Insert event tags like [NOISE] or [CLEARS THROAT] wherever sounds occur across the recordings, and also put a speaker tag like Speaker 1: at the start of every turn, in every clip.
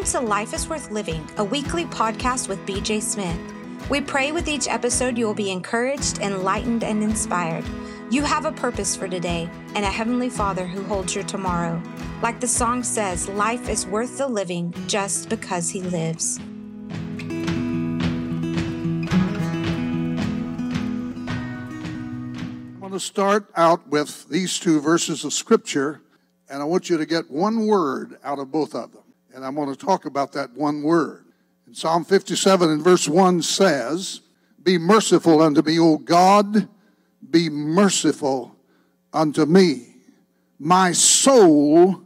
Speaker 1: Welcome to Life is Worth Living, a weekly podcast with BJ Smith. We pray with each episode you will be encouraged, enlightened, and inspired. You have a purpose for today and a Heavenly Father who holds your tomorrow. Like the song says, life is worth the living just because He lives.
Speaker 2: I'm going to start out with these two verses of Scripture, and I want you to get one word out of both of them. And I'm going to talk about that one word. In Psalm 57 and verse 1 says, Be merciful unto me, O God, be merciful unto me. My soul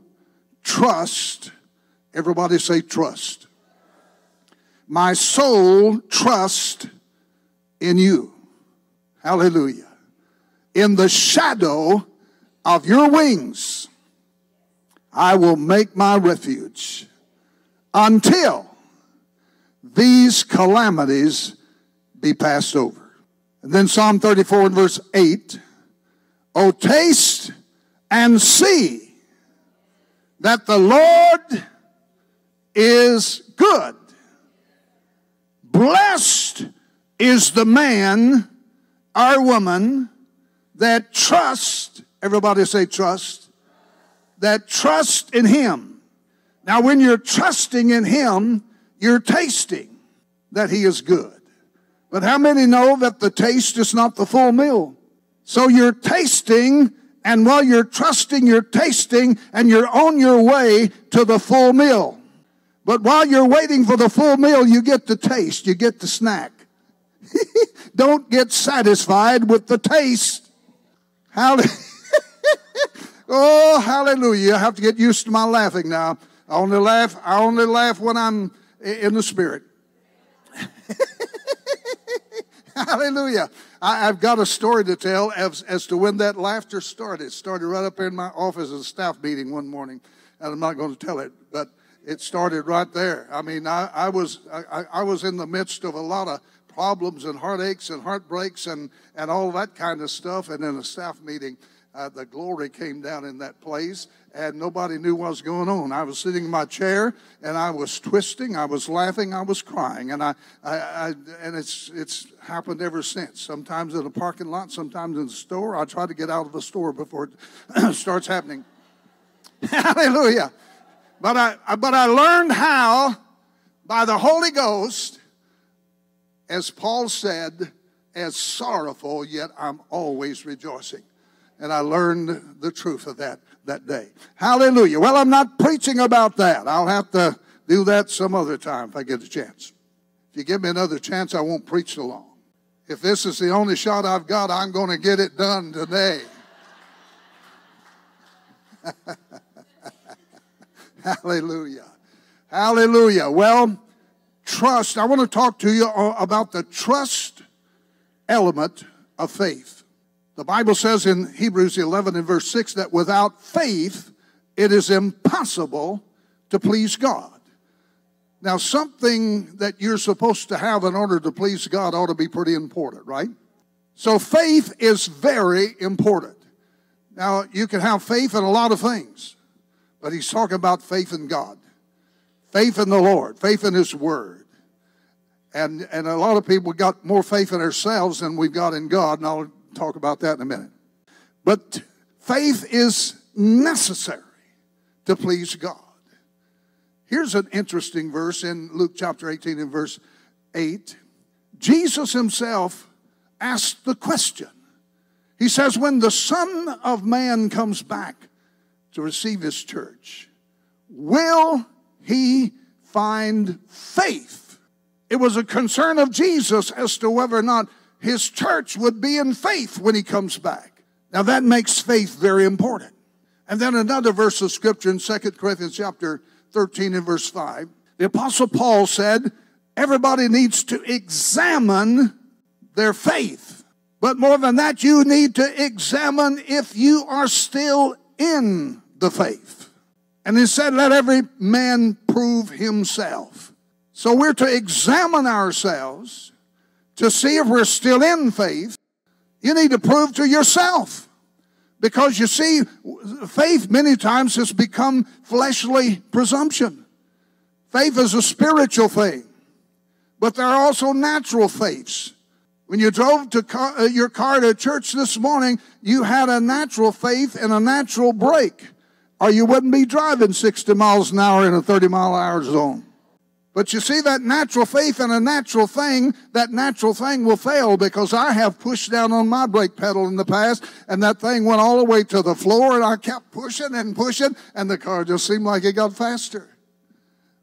Speaker 2: trust, everybody say trust. My soul trust in you. Hallelujah. In the shadow of your wings, I will make my refuge until these calamities be passed over. And then Psalm 34 and verse 8 Oh, taste and see that the Lord is good. Blessed is the man or woman that trust, everybody say trust, that trust in him. Now, when you're trusting in him, you're tasting that he is good. But how many know that the taste is not the full meal? So you're tasting, and while you're trusting, you're tasting, and you're on your way to the full meal. But while you're waiting for the full meal, you get the taste, you get the snack. [LAUGHS] Don't get satisfied with the taste. Hallelujah. [LAUGHS] oh, hallelujah. I have to get used to my laughing now. I only laugh, I only laugh when I'm in the spirit. [LAUGHS] Hallelujah. I, have got a story to tell as, as to when that laughter started. It started right up in my office at a staff meeting one morning, and I'm not going to tell it, but it started right there. I mean, I, I was I, I was in the midst of a lot of problems and heartaches and heartbreaks and, and all that kind of stuff, and in a staff meeting, uh, the glory came down in that place and nobody knew what was going on. I was sitting in my chair and I was twisting, I was laughing, I was crying, and I, I, I, and it's it's happened ever since. Sometimes in a parking lot, sometimes in the store. I try to get out of the store before it [CLEARS THROAT] starts happening. [LAUGHS] Hallelujah! But I but I learned how by the Holy Ghost, as Paul said, as sorrowful, yet I'm always rejoicing and I learned the truth of that that day. Hallelujah. Well, I'm not preaching about that. I'll have to do that some other time if I get a chance. If you give me another chance, I won't preach so long. If this is the only shot I've got, I'm going to get it done today. [LAUGHS] Hallelujah. Hallelujah. Well, trust. I want to talk to you about the trust element of faith. The Bible says in Hebrews 11 and verse 6 that without faith, it is impossible to please God. Now, something that you're supposed to have in order to please God ought to be pretty important, right? So, faith is very important. Now, you can have faith in a lot of things, but he's talking about faith in God, faith in the Lord, faith in His Word. And, and a lot of people got more faith in ourselves than we've got in God, and I'll talk about that in a minute. But faith is necessary to please God. Here's an interesting verse in Luke chapter 18 and verse 8. Jesus himself asked the question. He says, When the Son of Man comes back to receive his church, will he find faith? It was a concern of Jesus as to whether or not his church would be in faith when he comes back. Now that makes faith very important. And then another verse of scripture in 2 Corinthians chapter 13 and verse 5. The apostle Paul said, everybody needs to examine their faith. But more than that, you need to examine if you are still in the faith. And he said, let every man prove himself. So we're to examine ourselves to see if we're still in faith, you need to prove to yourself. Because you see, faith many times has become fleshly presumption. Faith is a spiritual thing, but there are also natural faiths. When you drove to car, uh, your car to church this morning, you had a natural faith and a natural brake, or you wouldn't be driving 60 miles an hour in a 30 mile an hour zone. But you see that natural faith and a natural thing, that natural thing will fail because I have pushed down on my brake pedal in the past and that thing went all the way to the floor and I kept pushing and pushing and the car just seemed like it got faster.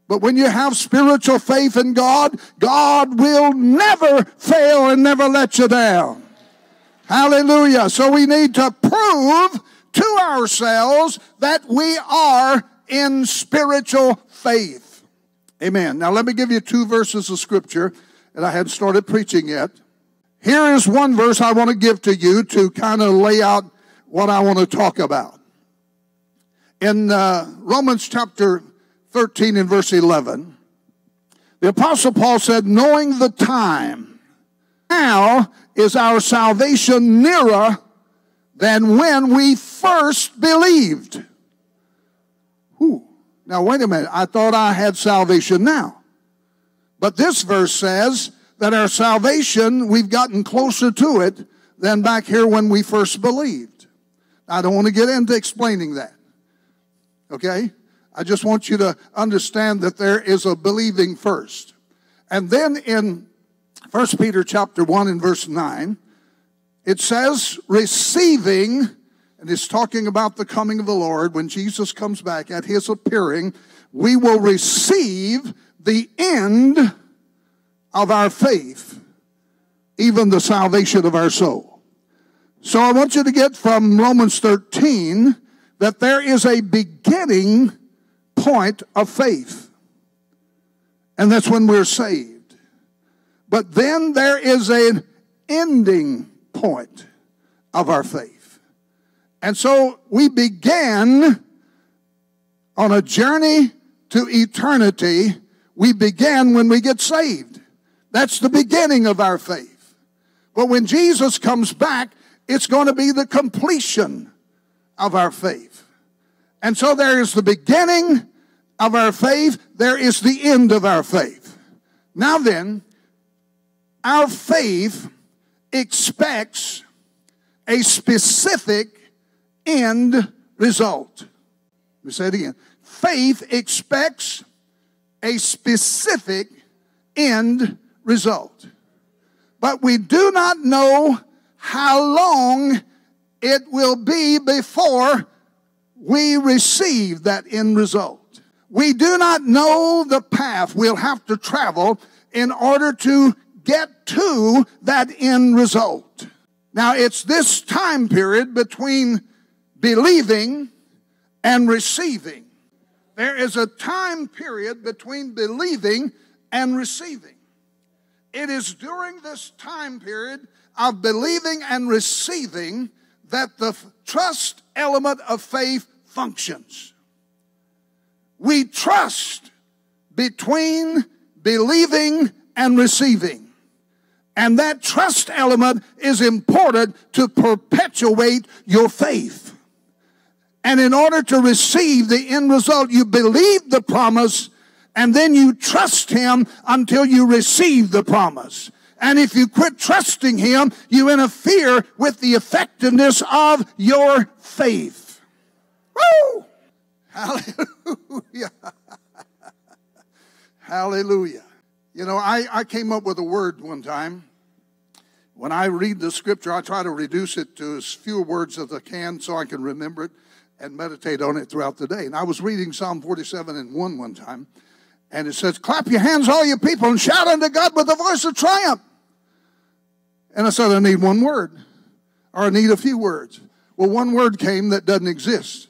Speaker 2: But when you have spiritual faith in God, God will never fail and never let you down. Hallelujah. So we need to prove to ourselves that we are in spiritual faith. Amen. Now let me give you two verses of scripture that I hadn't started preaching yet. Here is one verse I want to give to you to kind of lay out what I want to talk about. In uh, Romans chapter 13 and verse 11, the Apostle Paul said, Knowing the time, now is our salvation nearer than when we first believed. Now, wait a minute. I thought I had salvation now. But this verse says that our salvation, we've gotten closer to it than back here when we first believed. I don't want to get into explaining that. Okay? I just want you to understand that there is a believing first. And then in 1 Peter chapter 1 and verse 9, it says, receiving and it's talking about the coming of the Lord when Jesus comes back at his appearing, we will receive the end of our faith, even the salvation of our soul. So I want you to get from Romans 13 that there is a beginning point of faith. And that's when we're saved. But then there is an ending point of our faith. And so we began on a journey to eternity. We began when we get saved. That's the beginning of our faith. But when Jesus comes back, it's going to be the completion of our faith. And so there is the beginning of our faith, there is the end of our faith. Now then, our faith expects a specific end result. Let me say it again. Faith expects a specific end result. But we do not know how long it will be before we receive that end result. We do not know the path we'll have to travel in order to get to that end result. Now, it's this time period between believing and receiving. There is a time period between believing and receiving. It is during this time period of believing and receiving that the trust element of faith functions. We trust between believing and receiving. And that trust element is important to perpetuate your faith. And in order to receive the end result, you believe the promise and then you trust Him until you receive the promise. And if you quit trusting Him, you interfere with the effectiveness of your faith. Woo! Hallelujah. [LAUGHS] Hallelujah. You know, I, I came up with a word one time. When I read the scripture, I try to reduce it to as few words as I can so I can remember it and meditate on it throughout the day. And I was reading Psalm 47 and 1 one time, and it says, Clap your hands, all you people, and shout unto God with a voice of triumph. And I said, I need one word, or I need a few words. Well, one word came that doesn't exist.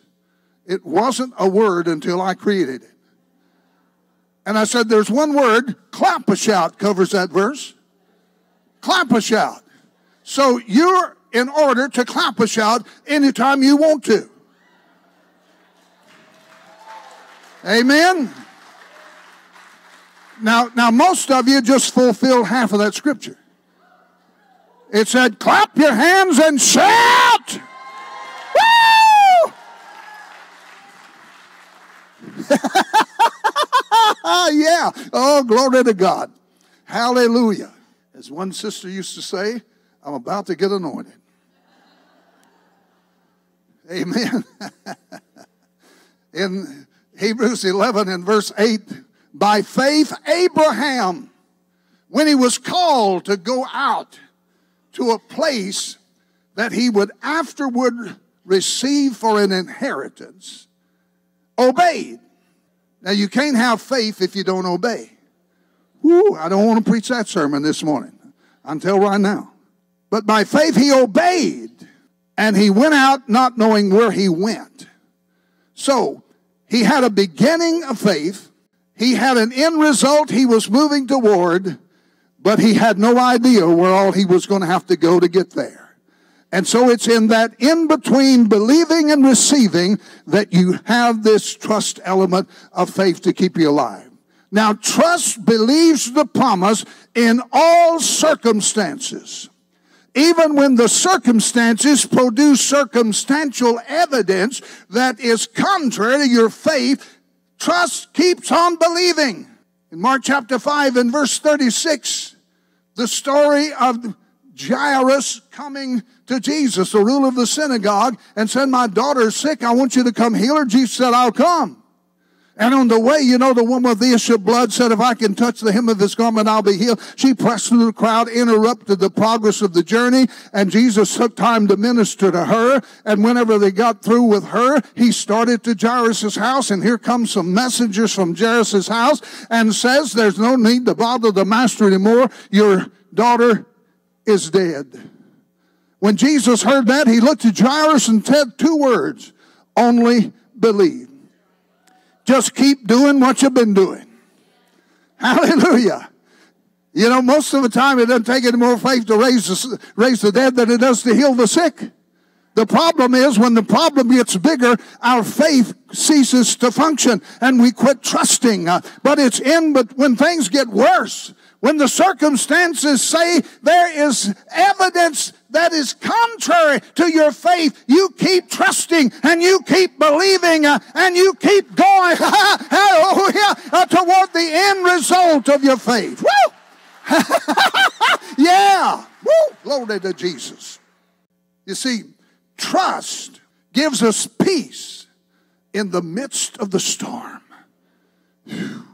Speaker 2: It wasn't a word until I created it. And I said, There's one word, clap a shout covers that verse. Clap a shout. So you're in order to clap a shout anytime you want to. Amen. Now, now most of you just fulfilled half of that scripture. It said, clap your hands and shout. Woo! [LAUGHS] yeah. Oh, glory to God. Hallelujah. As one sister used to say, I'm about to get anointed. Amen. [LAUGHS] In Hebrews 11 and verse 8, by faith, Abraham, when he was called to go out to a place that he would afterward receive for an inheritance, obeyed. Now, you can't have faith if you don't obey. I don't want to preach that sermon this morning until right now. But by faith, he obeyed and he went out not knowing where he went. So, he had a beginning of faith. He had an end result he was moving toward, but he had no idea where all he was going to have to go to get there. And so it's in that in between believing and receiving that you have this trust element of faith to keep you alive. Now, trust believes the promise in all circumstances. Even when the circumstances produce circumstantial evidence that is contrary to your faith, trust keeps on believing. In Mark chapter 5 and verse 36, the story of Jairus coming to Jesus, the ruler of the synagogue, and said, My daughter is sick. I want you to come heal her. Jesus said, I'll come. And on the way, you know, the woman with the issue of blood said, if I can touch the hem of his garment, I'll be healed. She pressed through the crowd, interrupted the progress of the journey, and Jesus took time to minister to her. And whenever they got through with her, he started to Jairus' house, and here comes some messengers from Jairus' house, and says, there's no need to bother the master anymore. Your daughter is dead. When Jesus heard that, he looked at Jairus and said two words, only believe. Just keep doing what you've been doing. Hallelujah. You know, most of the time it doesn't take any more faith to raise the, raise the dead than it does to heal the sick. The problem is when the problem gets bigger, our faith ceases to function and we quit trusting. Uh, but it's in, but when things get worse, when the circumstances say there is evidence that is contrary to your faith, you keep trusting and you keep believing uh, and you keep going [LAUGHS] uh, toward the end result of your faith. Woo! [LAUGHS] yeah. Woo! Glory to Jesus. You see, trust gives us peace in the midst of the storm. Whew.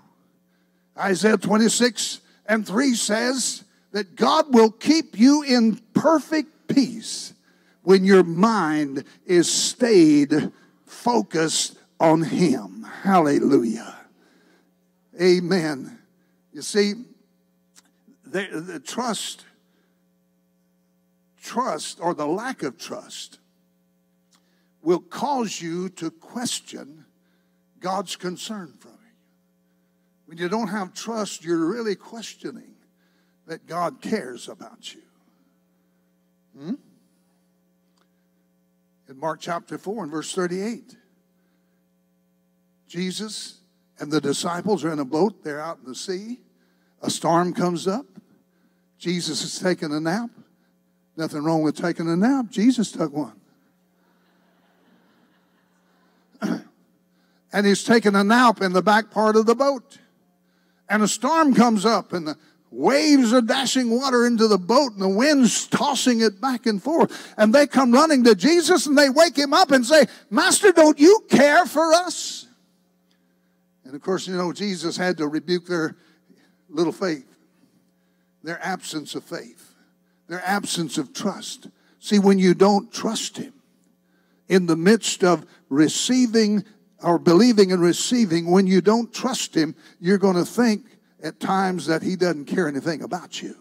Speaker 2: Isaiah 26 and 3 says that God will keep you in perfect peace when your mind is stayed focused on Him. Hallelujah. Amen. You see, the, the trust, trust or the lack of trust will cause you to question God's concern for you. When you don't have trust, you're really questioning that God cares about you. Hmm? In Mark chapter 4 and verse 38, Jesus and the disciples are in a boat. They're out in the sea. A storm comes up. Jesus is taking a nap. Nothing wrong with taking a nap. Jesus took one. [CLEARS THROAT] and he's taking a nap in the back part of the boat and a storm comes up and the waves are dashing water into the boat and the wind's tossing it back and forth. And they come running to Jesus and they wake him up and say, Master, don't you care for us? And of course, you know, Jesus had to rebuke their little faith, their absence of faith, their absence of trust. See, when you don't trust him, in the midst of receiving or believing and receiving, when you don't trust Him, you're going to think at times that He doesn't care anything about you,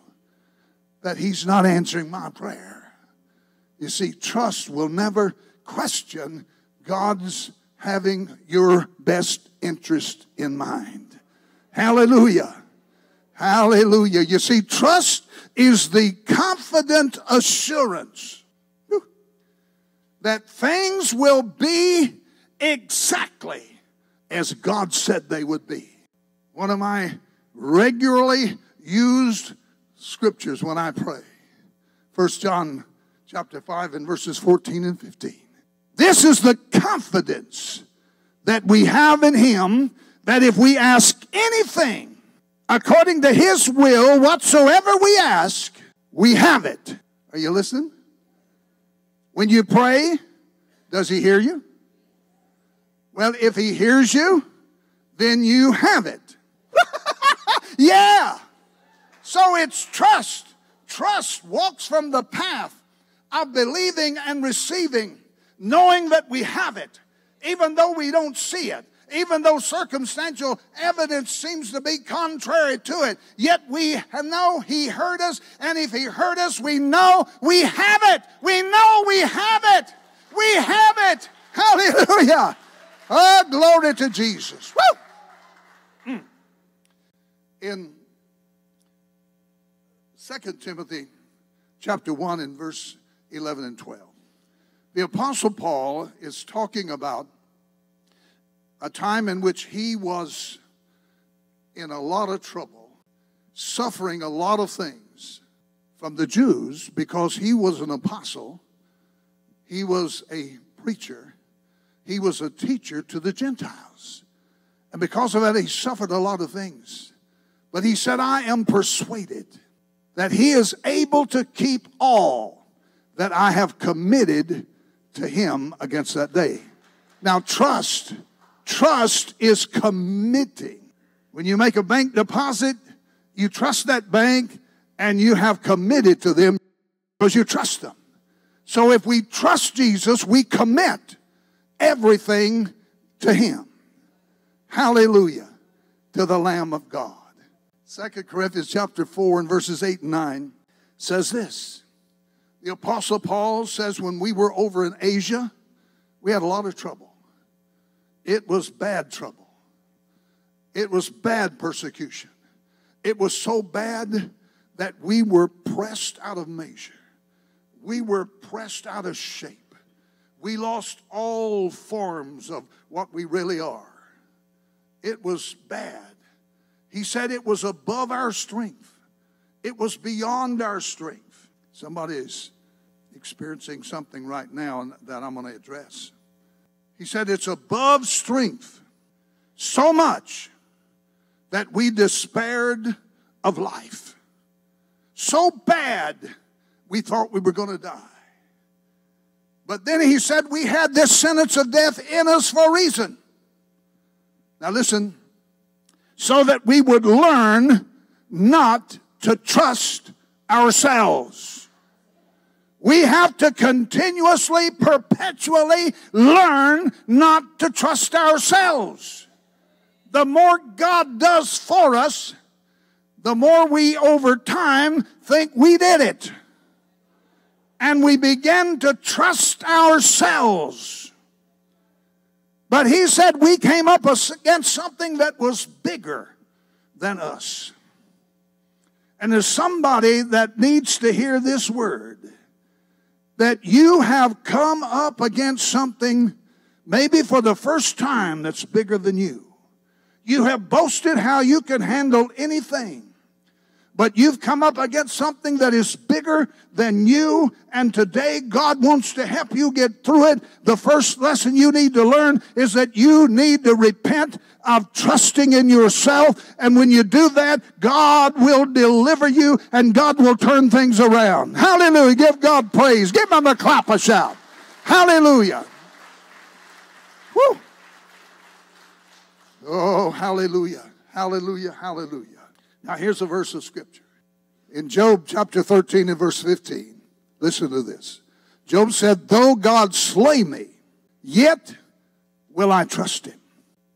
Speaker 2: that He's not answering my prayer. You see, trust will never question God's having your best interest in mind. Hallelujah. Hallelujah. You see, trust is the confident assurance that things will be exactly as God said they would be. One of my regularly used scriptures when I pray. First John chapter 5 and verses 14 and 15. This is the confidence that we have in him that if we ask anything according to his will, whatsoever we ask, we have it. Are you listening? When you pray, does he hear you? Well, if he hears you, then you have it. Yeah. So it's trust. Trust walks from the path of believing and receiving, knowing that we have it, even though we don't see it even though circumstantial evidence seems to be contrary to it. Yet we know He heard us, and if He heard us, we know we have it. We know we have it. We have it. Hallelujah. Oh, glory to Jesus. Woo! In 2 Timothy chapter 1 and verse 11 and 12, the Apostle Paul is talking about a time in which he was in a lot of trouble, suffering a lot of things from the Jews because he was an apostle, he was a preacher, he was a teacher to the Gentiles. And because of that, he suffered a lot of things. But he said, I am persuaded that he is able to keep all that I have committed to him against that day. Now, trust Trust is committing. When you make a bank deposit, you trust that bank and you have committed to them because you trust them. So if we trust Jesus, we commit everything to Him. Hallelujah to the Lamb of God. Second Corinthians chapter 4 and verses 8 and 9 says this. The Apostle Paul says, when we were over in Asia, we had a lot of trouble. It was bad trouble. It was bad persecution. It was so bad that we were pressed out of measure. We were pressed out of shape. We lost all forms of what we really are. It was bad. He said it was above our strength, it was beyond our strength. Somebody is experiencing something right now that I'm going to address. He said it's above strength so much that we despaired of life. So bad we thought we were going to die. But then he said we had this sentence of death in us for a reason. Now listen, so that we would learn not to trust ourselves. We have to continuously, perpetually learn not to trust ourselves. The more God does for us, the more we over time think we did it. And we begin to trust ourselves. But he said we came up against something that was bigger than us. And there's somebody that needs to hear this word that you have come up against something maybe for the first time that's bigger than you. You have boasted how you can handle anything. But you've come up against something that is bigger than you, and today God wants to help you get through it. The first lesson you need to learn is that you need to repent of trusting in yourself. And when you do that, God will deliver you and God will turn things around. Hallelujah. Give God praise. Give him a clap a shout. Hallelujah. Woo. Oh, hallelujah. Hallelujah. Hallelujah. Now, here's a verse of scripture. In Job chapter 13 and verse 15, listen to this. Job said, Though God slay me, yet will I trust him.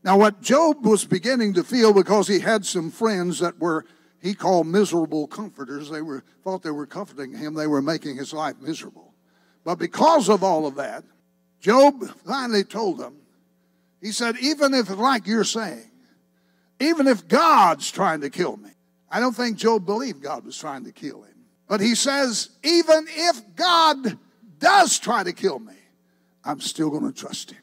Speaker 2: Now, what Job was beginning to feel because he had some friends that were he called miserable comforters. They were thought they were comforting him. They were making his life miserable. But because of all of that, Job finally told them, he said, even if like you're saying, even if God's trying to kill me, I don't think Job believed God was trying to kill him. But he says, even if God does try to kill me, I'm still going to trust him.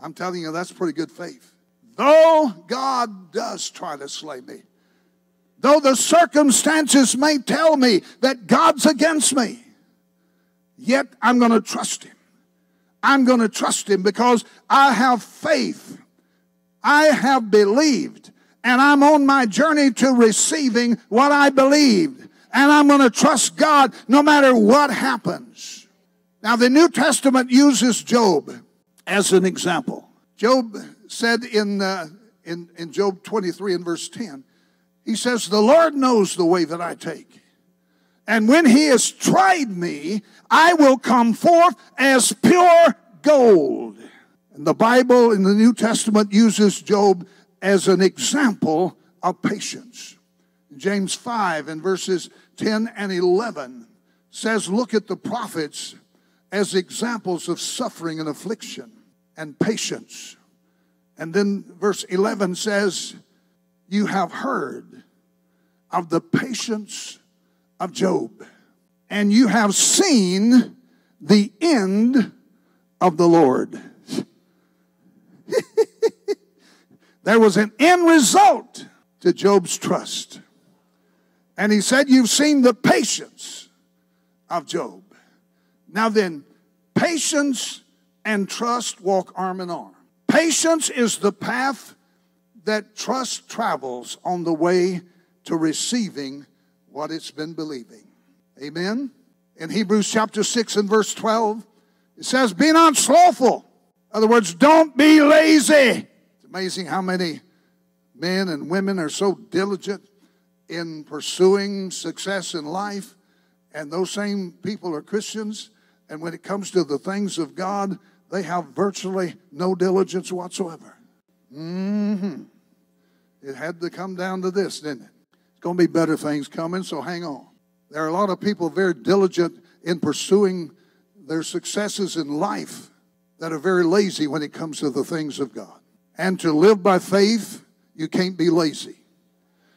Speaker 2: I'm telling you, that's pretty good faith. Though God does try to slay me, though the circumstances may tell me that God's against me, yet I'm going to trust Him. I'm going to trust Him because I have faith. I have believed and I'm on my journey to receiving what I believed. And I'm going to trust God no matter what happens. Now, the New Testament uses Job as an example. Job said in, uh, in, in Job 23 and verse 10, he says, The Lord knows the way that I take. And when he has tried me, I will come forth as pure gold. And the Bible in the New Testament uses Job as an example of patience. James 5 and verses 10 and 11 says, Look at the prophets as examples of suffering and affliction and patience. And then verse 11 says, You have heard of the patience of Job, and you have seen the end of the Lord. [LAUGHS] there was an end result to Job's trust. And he said, You've seen the patience of Job. Now then, patience and trust walk arm in arm. Patience is the path that trust travels on the way to receiving what it's been believing. Amen. In Hebrews chapter 6 and verse 12, it says, Be not slothful. In other words, don't be lazy. Amazing how many men and women are so diligent in pursuing success in life, and those same people are Christians, and when it comes to the things of God, they have virtually no diligence whatsoever. Mm-hmm. It had to come down to this, didn't it? It's going to be better things coming, so hang on. There are a lot of people very diligent in pursuing their successes in life that are very lazy when it comes to the things of God. And to live by faith, you can't be lazy.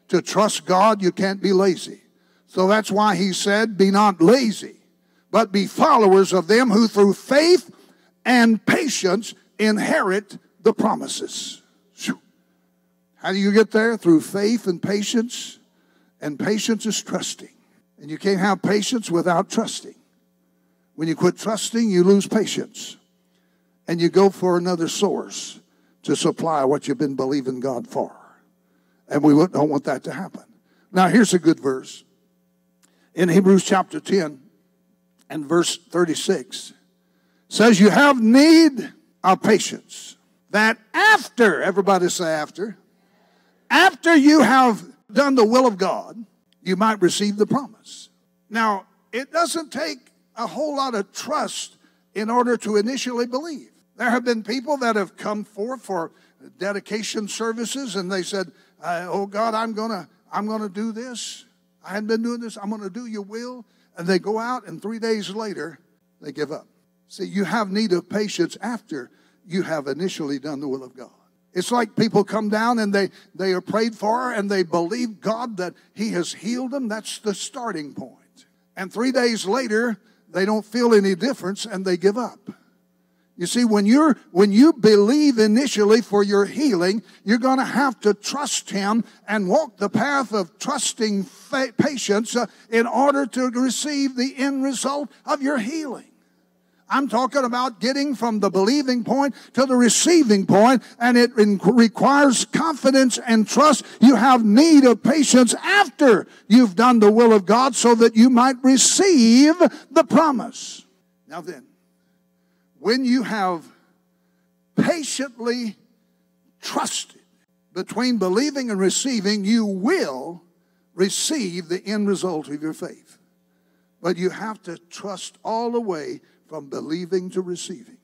Speaker 2: To trust God, you can't be lazy. So that's why he said, Be not lazy, but be followers of them who through faith and patience inherit the promises. How do you get there? Through faith and patience. And patience is trusting. And you can't have patience without trusting. When you quit trusting, you lose patience. And you go for another source to supply what you've been believing God for. And we don't want that to happen. Now, here's a good verse. In Hebrews chapter 10 and verse 36 says, You have need of patience, that after, everybody say after, after you have done the will of God, you might receive the promise. Now, it doesn't take a whole lot of trust in order to initially believe. There have been people that have come forth for dedication services and they said, "Oh God, I'm gonna, I'm gonna do this. I hadn't been doing this. I'm gonna do Your will." And they go out, and three days later, they give up. See, you have need of patience after you have initially done the will of God. It's like people come down and they, they are prayed for and they believe God that He has healed them. That's the starting point. And three days later, they don't feel any difference and they give up. You see, when you're, when you believe initially for your healing, you're going to have to trust Him and walk the path of trusting fa- patience uh, in order to receive the end result of your healing. I'm talking about getting from the believing point to the receiving point, and it requires confidence and trust. You have need of patience after you've done the will of God so that you might receive the promise. Now then, when you have patiently trusted between believing and receiving, you will receive the end result of your faith. But you have to trust all the way from believing to receiving.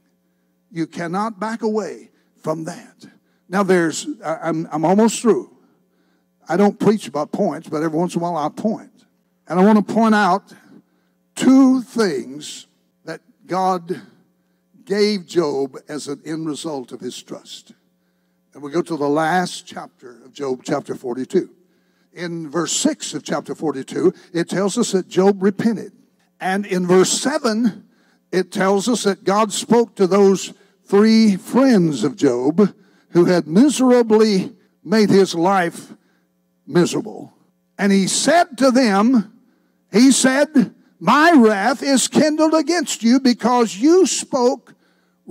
Speaker 2: You cannot back away from that. Now, there's, I'm, I'm almost through. I don't preach about points, but every once in a while I point. And I want to point out two things that God gave Job as an end result of his trust. And we go to the last chapter of Job, chapter 42. In verse 6 of chapter 42, it tells us that Job repented. And in verse 7, it tells us that God spoke to those three friends of Job who had miserably made his life miserable. And he said to them, He said, My wrath is kindled against you because you spoke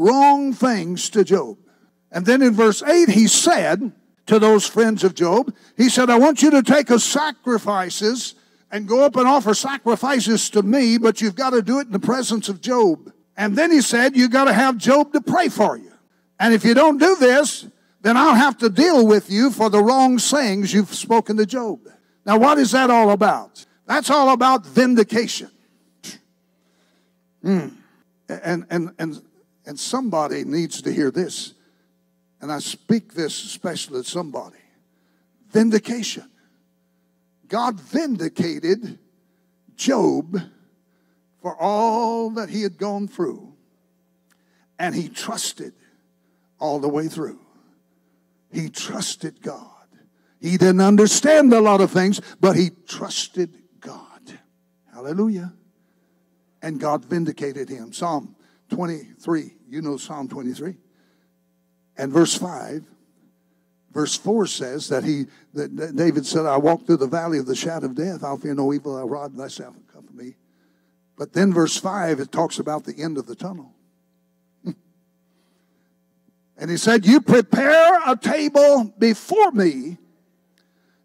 Speaker 2: wrong things to Job. And then in verse 8, he said, to those friends of Job. He said, I want you to take us sacrifices and go up and offer sacrifices to me, but you've got to do it in the presence of Job. And then he said, you've got to have Job to pray for you. And if you don't do this, then I'll have to deal with you for the wrong sayings you've spoken to Job. Now, what is that all about? That's all about vindication. Mm. And, and, and, and somebody needs to hear this. And I speak this especially to somebody. Vindication. God vindicated Job for all that he had gone through. And he trusted all the way through. He trusted God. He didn't understand a lot of things, but he trusted God. Hallelujah. And God vindicated him. Psalm 23. You know Psalm 23. And verse 5 verse 4 says that he that david said i walk through the valley of the shadow of death. I'll fear no evil. Thy rod and thy comfort me. But then verse 5 it talks about the end of the tunnel. [LAUGHS] And he said you prepare a table before me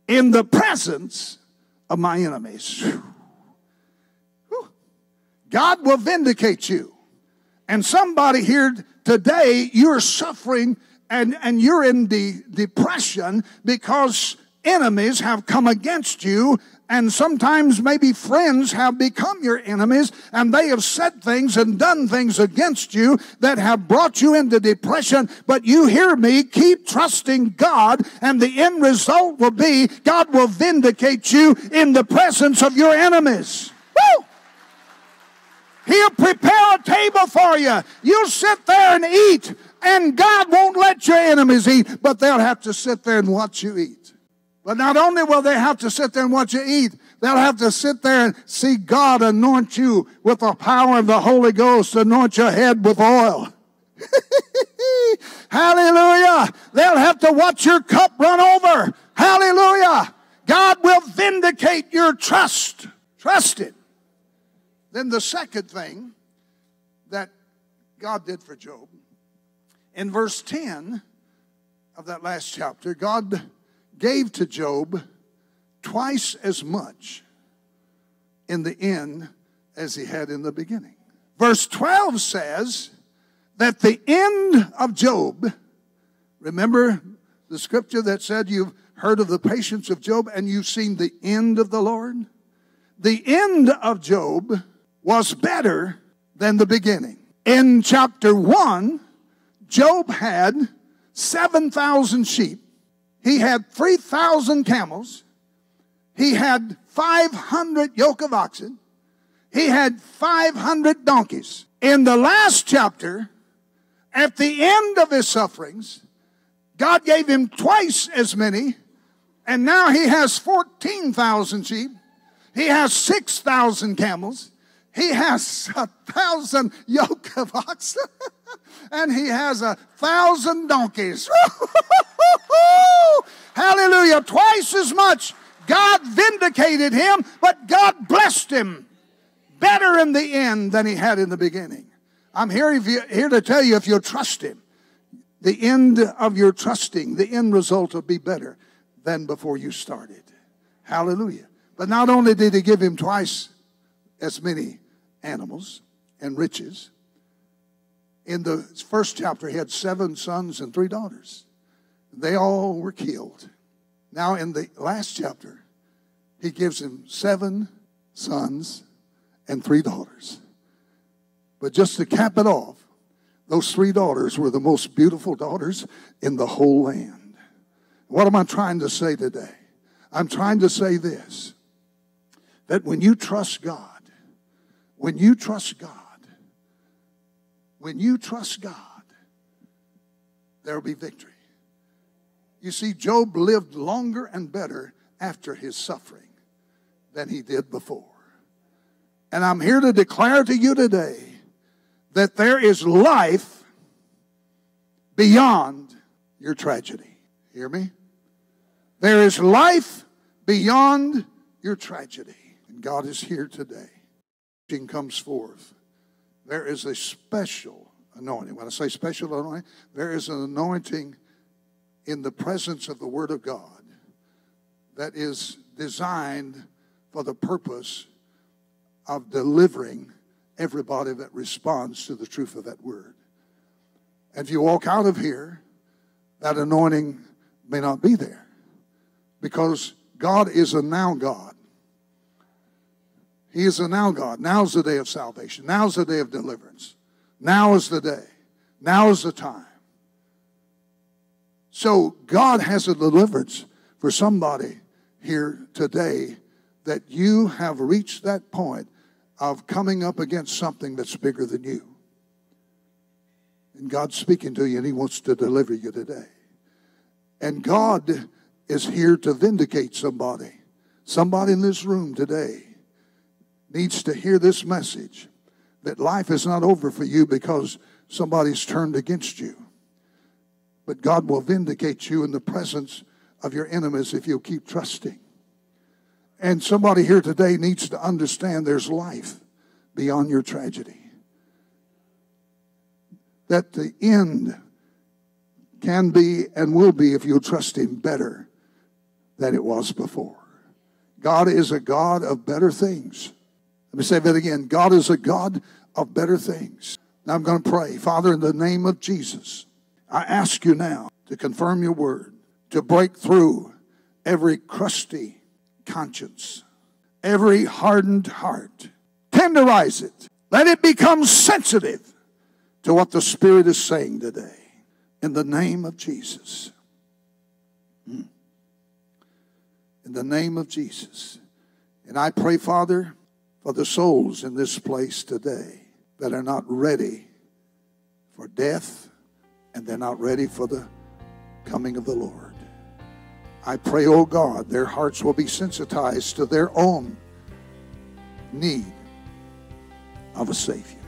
Speaker 2: in the presence of my enemies. God will vindicate you and somebody here today you're suffering and, and you're in the depression because enemies have come against you and sometimes maybe friends have become your enemies and they have said things and done things against you that have brought you into depression. But you hear me, keep trusting God, and the end result will be God will vindicate you in the presence of your enemies. Woo! He'll prepare a table for you. You'll sit there and eat and God won't let your enemies eat, but they'll have to sit there and watch you eat. But not only will they have to sit there and watch you eat, they'll have to sit there and see God anoint you with the power of the Holy Ghost, anoint your head with oil. [LAUGHS] Hallelujah. They'll have to watch your cup run over. Hallelujah. God will vindicate your trust. Trust it. Then the second thing that God did for Job in verse 10 of that last chapter, God gave to Job twice as much in the end as he had in the beginning. Verse 12 says that the end of Job, remember the scripture that said you've heard of the patience of Job and you've seen the end of the Lord? The end of Job was better than the beginning. In chapter 1, Job had 7,000 sheep. He had 3,000 camels. He had 500 yoke of oxen. He had 500 donkeys. In the last chapter, at the end of his sufferings, God gave him twice as many, and now he has 14,000 sheep. He has 6,000 camels. He has a thousand yoke of oxen. [LAUGHS] and he has a thousand donkeys. [LAUGHS] Hallelujah. Twice as much. God vindicated him, but God blessed him better in the end than he had in the beginning. I'm here, you, here to tell you if you'll trust him, the end of your trusting, the end result will be better than before you started. Hallelujah. But not only did he give him twice as many animals and riches, in the first chapter, he had seven sons and three daughters. They all were killed. Now, in the last chapter, he gives him seven sons and three daughters. But just to cap it off, those three daughters were the most beautiful daughters in the whole land. What am I trying to say today? I'm trying to say this that when you trust God, when you trust God, when you trust God, there will be victory. You see, Job lived longer and better after his suffering than he did before. And I'm here to declare to you today that there is life beyond your tragedy. Hear me? There is life beyond your tragedy. And God is here today. Comes forth there is a special anointing. When I say special anointing, there is an anointing in the presence of the Word of God that is designed for the purpose of delivering everybody that responds to the truth of that Word. And if you walk out of here, that anointing may not be there because God is a now God. He is a now God. Now's the day of salvation. Now's the day of deliverance. Now is the day. Now is the time. So God has a deliverance for somebody here today that you have reached that point of coming up against something that's bigger than you. And God's speaking to you and He wants to deliver you today. And God is here to vindicate somebody. Somebody in this room today needs to hear this message that life is not over for you because somebody's turned against you. But God will vindicate you in the presence of your enemies if you'll keep trusting. And somebody here today needs to understand there's life beyond your tragedy. That the end can be and will be if you'll trust Him better than it was before. God is a God of better things. Let me say that again. God is a God of better things. Now I'm going to pray. Father, in the name of Jesus, I ask you now to confirm your word, to break through every crusty conscience, every hardened heart. Tenderize it. Let it become sensitive to what the Spirit is saying today. In the name of Jesus. Hmm. In the name of Jesus. And I pray, Father, for the souls in this place today that are not ready for death and they're not ready for the coming of the Lord. I pray, oh God, their hearts will be sensitized to their own need of a Savior.